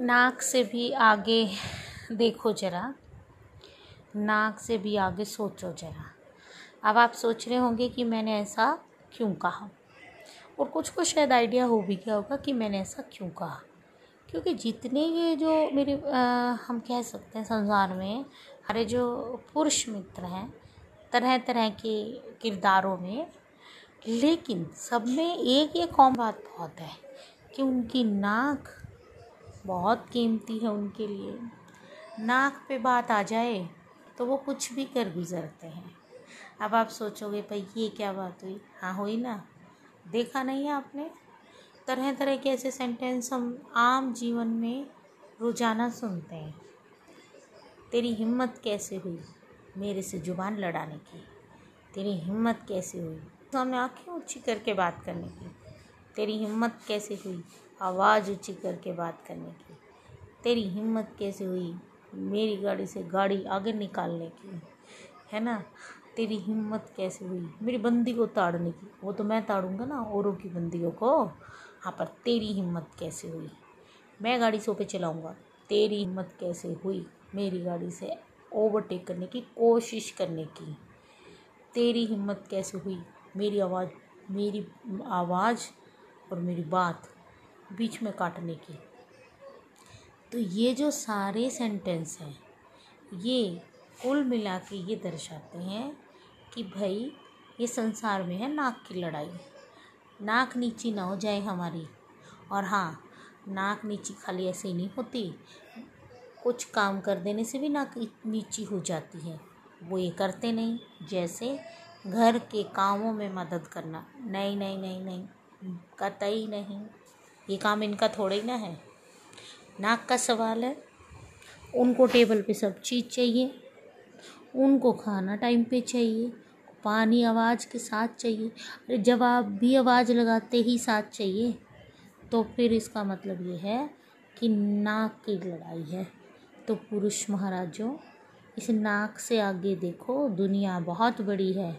नाक से भी आगे देखो ज़रा। नाक से भी आगे सोचो ज़रा। अब आप सोच रहे होंगे कि मैंने ऐसा क्यों कहा? और कुछ को शायद आइडिया हो भी गया होगा कि मैंने ऐसा क्यों कहा? क्योंकि जितने ये जो मेरे आ, हम कह सकते हैं संसार में हमारे जो पुरुष मित्र हैं तरह तरह के किरदारों में लेकिन सब में एक ये कॉम बात बहुत है कि उनकी नाक बहुत कीमती है उनके लिए। नाक पे बात आ जाए तो वो कुछ भी कर गुज़रते हैं। अब आप सोचोगे, भाई, ये क्या बात हुई? हाँ हुई ना। देखा नहीं है आपने? तरह तरह के ऐसे सेंटेंस हम आम जीवन में रोज़ाना सुनते हैं। तेरी हिम्मत कैसे हुई मेरे से ज़ुबान लड़ाने की? तेरी हिम्मत कैसे हुई? तो हमें आँखें ऊँची करके बात करने की। तेरी हिम्मत कैसे हुई आवाज़ ऊँची करके बात करने की। तेरी हिम्मत कैसे हुई? मेरी गाड़ी से गाड़ी आगे निकालने की। है ना? तेरी हिम्मत कैसे हुई? मेरी बंदी को ताड़ने की। वो तो मैं ताड़ूँगा ना औरों की बंदियों को। हाँ पर तेरी हिम्मत कैसे हुई? मैं गाड़ी सो चलाऊँगा। तेरी हिम्मत कैसे हुई? मेरी गाड़ी से ओवरटेक करने की कोशिश करने की। तेरी हिम्मत कैसे हुई? मेरी आवाज़ मेरी आवाज़ और मेरी बात। बीच में काटने की। तो ये जो सारे सेंटेंस हैं, ये कुल मिला के ये दर्शाते हैं कि भाई, ये संसार में है नाक की लड़ाई। नाक नीची ना हो जाए हमारी। और हाँ नाक नीची खाली ऐसे ही नहीं होती। कुछ काम कर देने से भी नाक नीची हो जाती है। वो ये करते नहीं। जैसे घर के कामों में मदद करना। नहीं नहीं नहीं नहीं। कतई नहीं। ये काम इनका थोड़ा ही ना है। नाक का सवाल है, उनको टेबल पे सब चीज़ चाहिए, उनको खाना टाइम पे चाहिए, पानी आवाज़ के साथ चाहिए, अरे जब आप भी आवाज़ लगाते ही साथ चाहिए तो फिर इसका मतलब ये है कि नाक की लड़ाई है। तो पुरुष महाराजों, इस नाक से आगे देखो, दुनिया बहुत बड़ी है,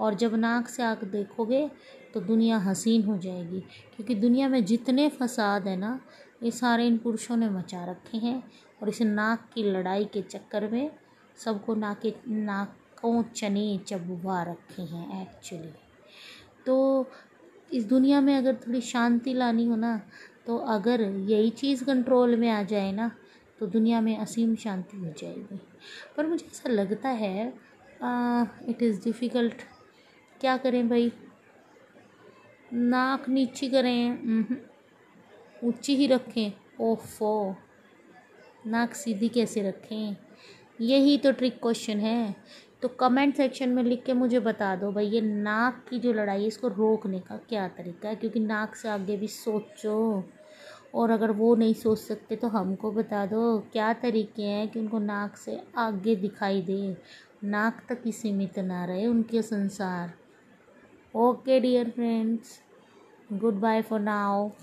और जब नाक से आगे देखोगे तो दुनिया हसीन हो जाएगी। क्योंकि दुनिया में जितने फसाद है ना, ये सारे इन पुरुषों ने मचा रखे हैं और इस नाक की लड़ाई के चक्कर में सबको नाके, नाकों चने चबुआ रखे हैं एक्चुअली तो इस दुनिया में अगर थोड़ी शांति लानी हो ना तो अगर यही चीज़ कंट्रोल में आ जाए ना तो दुनिया में असीम शांति हो जाएगी। पर मुझे ऐसा लगता है इट इज़ डिफ़िकल्ट क्या करें भाई? नाक नीची करें। ऊँची ही रखें। ओफो। नाक सीधी कैसे रखें? यही तो ट्रिक क्वेश्चन है। तो कमेंट सेक्शन में लिख के मुझे बता दो भाई, ये नाक की जो लड़ाई है, इसको रोकने का क्या तरीका है? क्योंकि नाक से आगे भी सोचो। और अगर वो नहीं सोच सकते तो हमको बता दो, क्या तरीके हैं कि उनको नाक से आगे दिखाई दे? नाक तक ही सीमित ना रहे उनके संसार। Okay dear friends. Goodbye for now